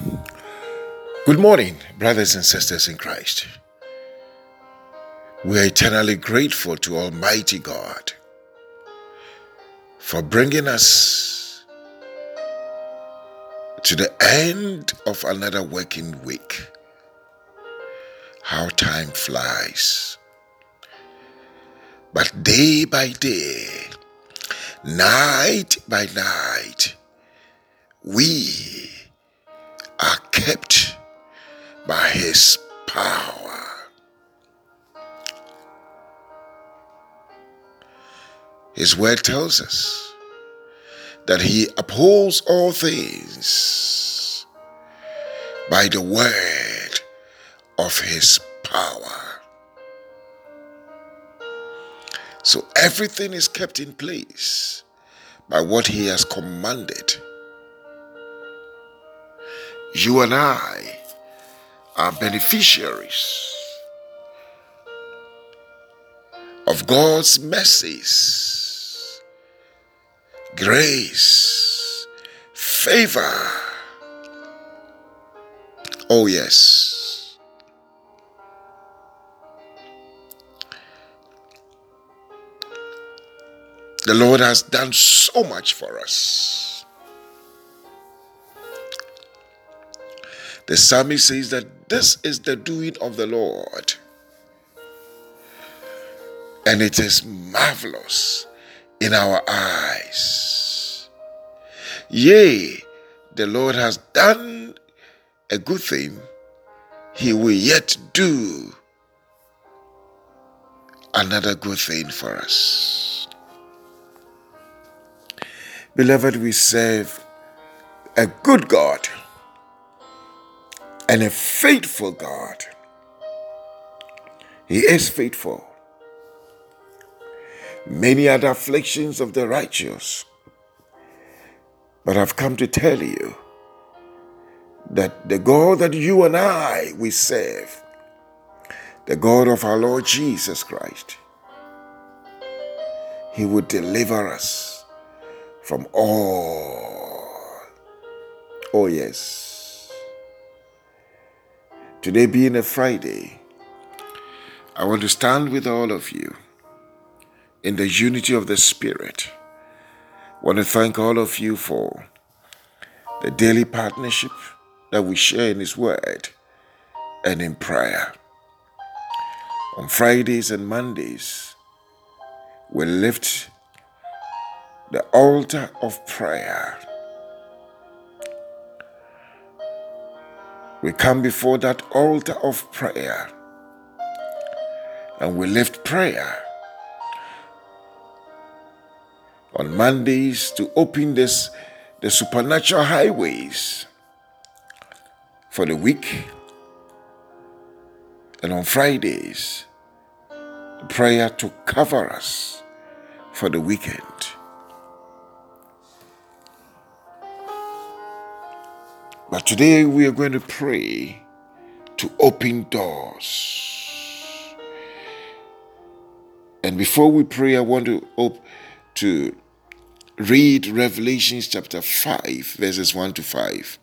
Good morning, brothers and sisters in Christ. We are eternally grateful to Almighty God for bringing us to the end of another working week. How time flies. But day by day, night by night, we His power. His word tells us that He upholds all things by the word of His power. So everything is kept in place by what He has commanded. You and I are beneficiaries of God's mercies, grace, favor. Oh, yes. The Lord has done so much for us. The psalmist says that this is the doing of the Lord, and it is marvelous in our eyes. Yea, the Lord has done a good thing, He will yet do another good thing for us. Beloved, we serve a good God and a faithful God. He is faithful. Many are the afflictions of the righteous, but I've come to tell you that the God that you and I we serve, the God of our Lord Jesus Christ, He would deliver us from all. Oh, yes. Today being a Friday, I want to stand with all of you in the unity of the Spirit. I want to thank all of you for the daily partnership that we share in His Word and in prayer. On Fridays and Mondays, we lift the altar of prayer. We come before that altar of prayer and we lift prayer on Mondays to open this the supernatural highways for the week and on Fridays prayer to cover us for the weekend. But today we are going to pray to open doors. And before we pray, I want to op- to read Revelations chapter 5, verses 1 to 5.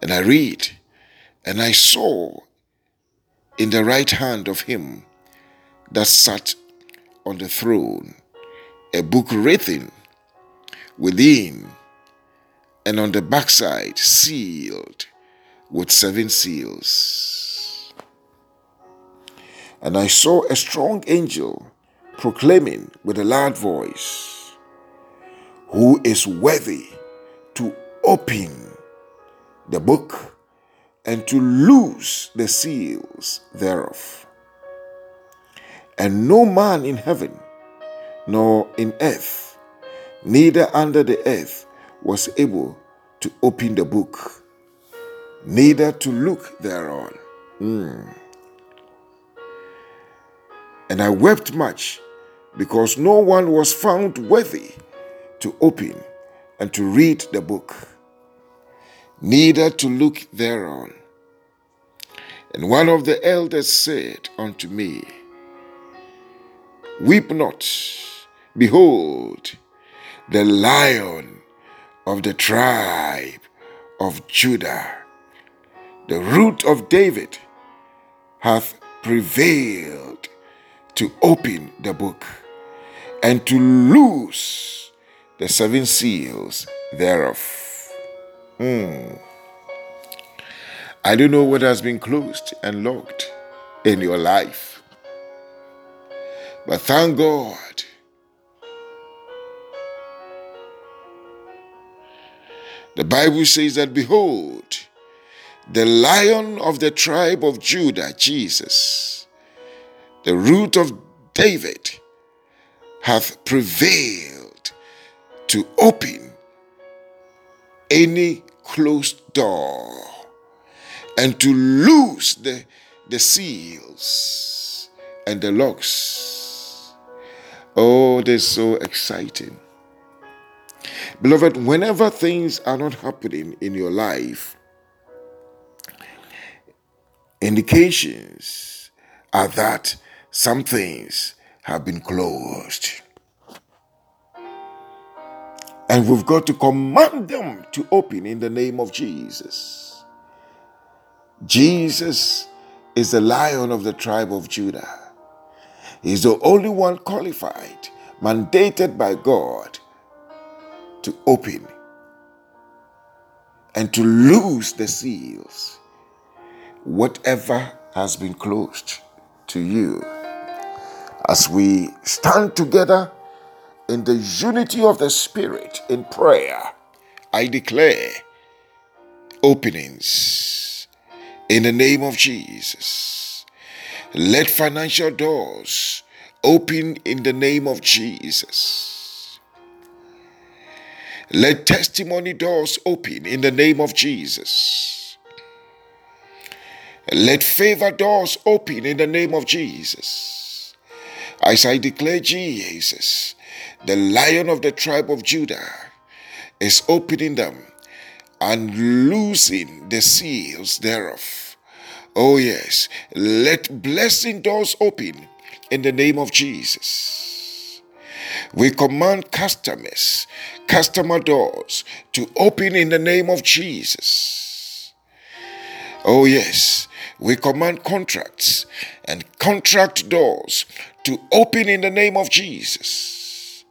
And I read, And I saw in the right hand of him that sat on the throne a book written within and on the backside sealed with seven seals. And I saw a strong angel proclaiming with a loud voice, Who is worthy to open the book and to loose the seals thereof? And no man in heaven, nor in earth, neither under the earth, was able to open the book, neither to look thereon. Mm. And I wept much because no one was found worthy to open and to read the book, neither to look thereon. And one of the elders said unto me, Weep not, behold, the lion of the tribe of Judah, the root of David, hath prevailed to open the book and to loose the seven seals thereof. Hmm. I don't know what has been closed and locked in your life, but thank God. The Bible says that, behold, the lion of the tribe of Judah, Jesus, the root of David, hath prevailed to open any closed door and to loose the, the seals and the locks. Oh, that's so exciting. Beloved, whenever things are not happening in your life, indications are that some things have been closed. And we've got to command them to open in the name of Jesus. Jesus is the lion of the tribe of Judah. He's the only one qualified, mandated by God to open and to loose the seals whatever has been closed to you. As we stand together in the unity of the Spirit in prayer, I declare openings in the name of Jesus. Let financial doors open in the name of Jesus. Let testimony doors open in the name of Jesus. Let favor doors open in the name of Jesus. As I declare Jesus, the lion of the tribe of Judah, is opening them and loosing the seals thereof. Oh, yes, let blessing doors open in the name of Jesus. We command customers, customer doors to open in the name of Jesus. Oh, yes, we command contracts and contract doors to open in the name of Jesus.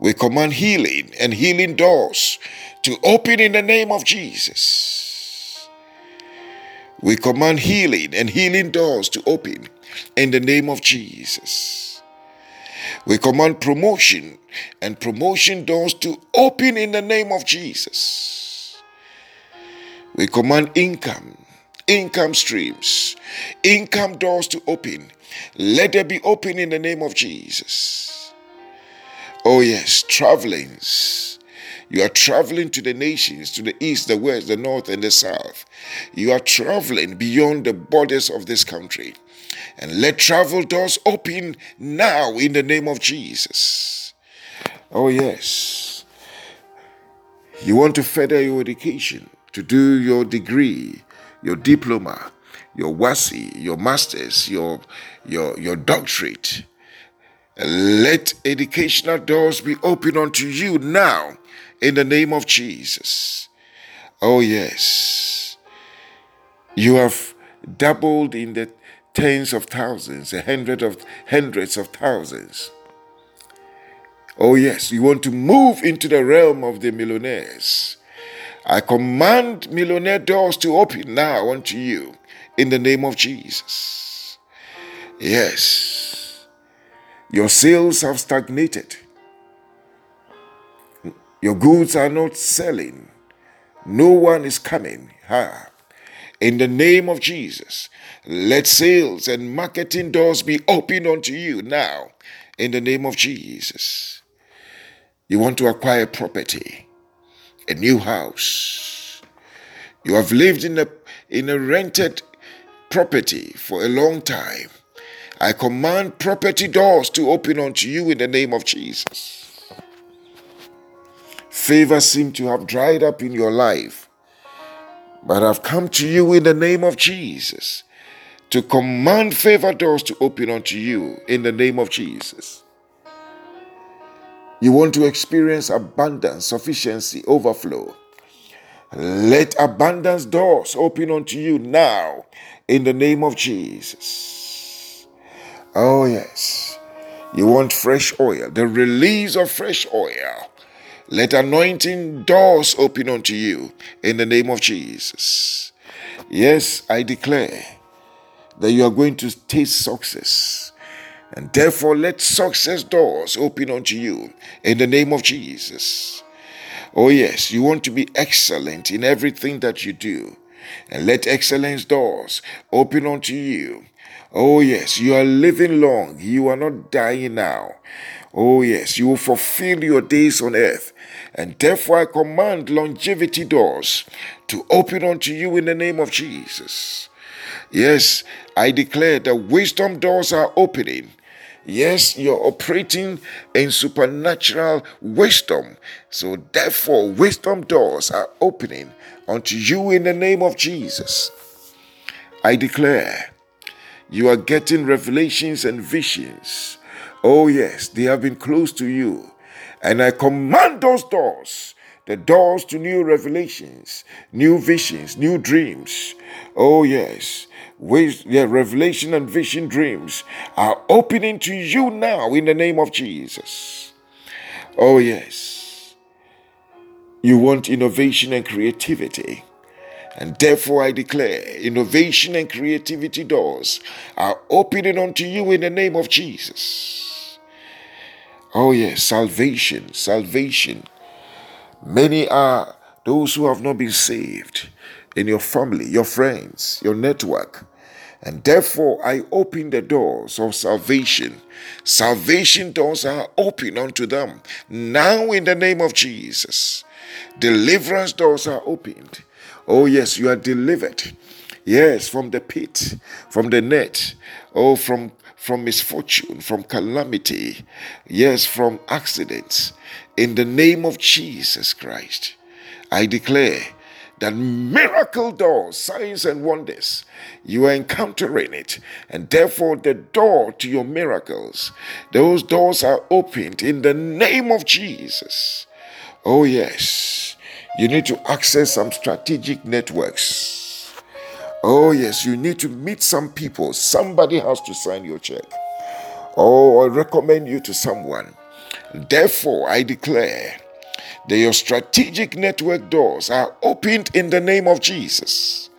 We command healing and healing doors to open in the name of Jesus. We command healing and healing doors to open in the name of Jesus. We command promotion and promotion doors to open in the name of Jesus. We command income income streams, income doors to open. Let there be open in the name of Jesus. Oh, yes, travelings. You are traveling to the nations, to the east, the west, the north, and the south. You are traveling beyond the borders of this country. And let travel doors open now in the name of Jesus. Oh, yes. You want to further your education, to do your degree, your diploma, your WASSCE, your masters, your, your, your doctorate. Let educational doors be open unto you now in the name of Jesus. Oh, yes. You have doubled in the tens of thousands, a hundred of hundreds of thousands. Oh, yes, you want to move into the realm of the millionaires. I command millionaire doors to open now unto you in the name of Jesus. Yes, your sales have stagnated. Your goods are not selling. No one is coming. Ha. In the name of Jesus, let sales and marketing doors be opened unto you now. In the name of Jesus. You want to acquire property a new house. You have lived in a, in a rented property for a long time. I command property doors to open unto you in the name of Jesus. Favor seemed to have dried up in your life, but I've come to you in the name of Jesus to command favor doors to open unto you in the name of Jesus. You want to experience abundance, sufficiency, overflow. Let abundance doors open unto you now in the name of Jesus. Oh, yes. You want fresh oil, the release of fresh oil. Let anointing doors open unto you in the name of Jesus. Yes, I declare that you are going to taste success. And therefore, let success doors open unto you in the name of Jesus. Oh, yes, you want to be excellent in everything that you do. And let excellence doors open unto you. Oh, yes, you are living long. You are not dying now. Oh, yes, you will fulfill your days on earth. And therefore, I command longevity doors to open unto you in the name of Jesus. Yes, I declare that wisdom doors are opening Yes, you're operating in supernatural wisdom. So, therefore, wisdom doors are opening unto you in the name of Jesus. I declare you are getting revelations and visions. Oh, yes, they have been closed to you. And I command those doors, the doors to new revelations, new visions, new dreams. Oh, yes with their revelation and vision dreams are opening to you now in the name of Jesus. Oh, yes. You want innovation and creativity. And therefore, I declare innovation and creativity doors are opening unto you in the name of Jesus. Oh, yes, salvation, salvation. Many are those who have not been saved in your family, your friends, your network. And therefore, I open the doors of salvation. Salvation doors are open unto them now in the name of Jesus. Deliverance doors are opened. Oh, yes, you are delivered. Yes, from the pit, from the net, oh, from from misfortune, from calamity, yes, from accidents. In the name of Jesus Christ, I declare that miracle doors, signs and wonders, you are encountering it. And therefore, the door to your miracles, those doors are opened in the name of Jesus. Oh, yes. You need to access some strategic networks. Oh, yes. You need to meet some people. Somebody has to sign your check. Oh, I recommend you to someone. Therefore, I declare that your strategic network doors are opened in the name of Jesus.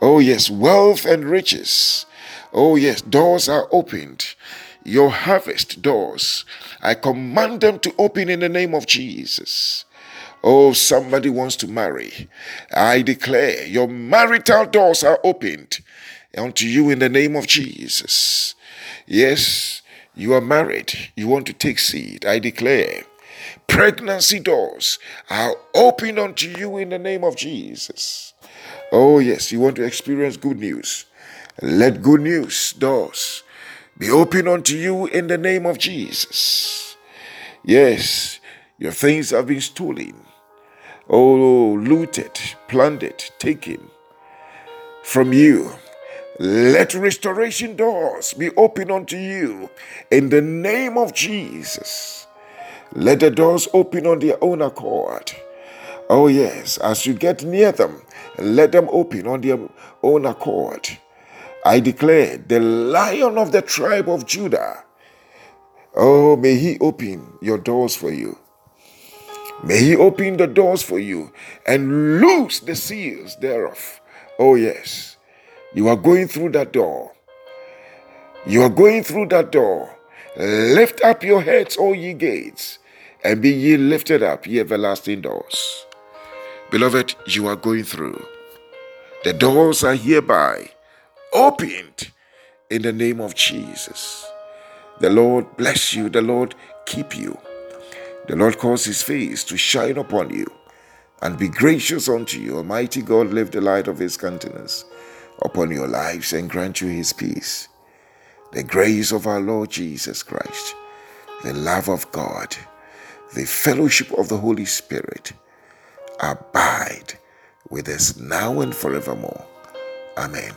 Oh, yes, wealth and riches. Oh, yes, doors are opened. Your harvest doors, I command them to open in the name of Jesus. Oh, somebody wants to marry. I declare your marital doors are opened unto you in the name of Jesus. Yes, you are married. You want to take seed. I declare Pregnancy doors are opened unto you in the name of Jesus. Oh, yes, you want to experience good news. Let good news doors be open unto you in the name of Jesus. Yes, your things have been stolen. Oh, looted, plundered, taken from you. Let restoration doors be open unto you in the name of Jesus. Let the doors open on their own accord. Oh, yes, as you get near them, let them open on their own accord. I declare the lion of the tribe of Judah. Oh, may he open your doors for you. May he open the doors for you and loose the seals thereof. Oh, yes, you are going through that door. You are going through that door. Lift up your heads, O ye gates, and be ye lifted up, ye everlasting doors. Beloved, you are going through. The doors are hereby opened in the name of Jesus. The Lord bless you, the Lord keep you. The Lord cause his face to shine upon you and be gracious unto you. Almighty God, lift the light of his countenance upon your lives and grant you his peace the grace of our Lord Jesus Christ, the love of God, the fellowship of the Holy Spirit abide with us now and forevermore. Amen.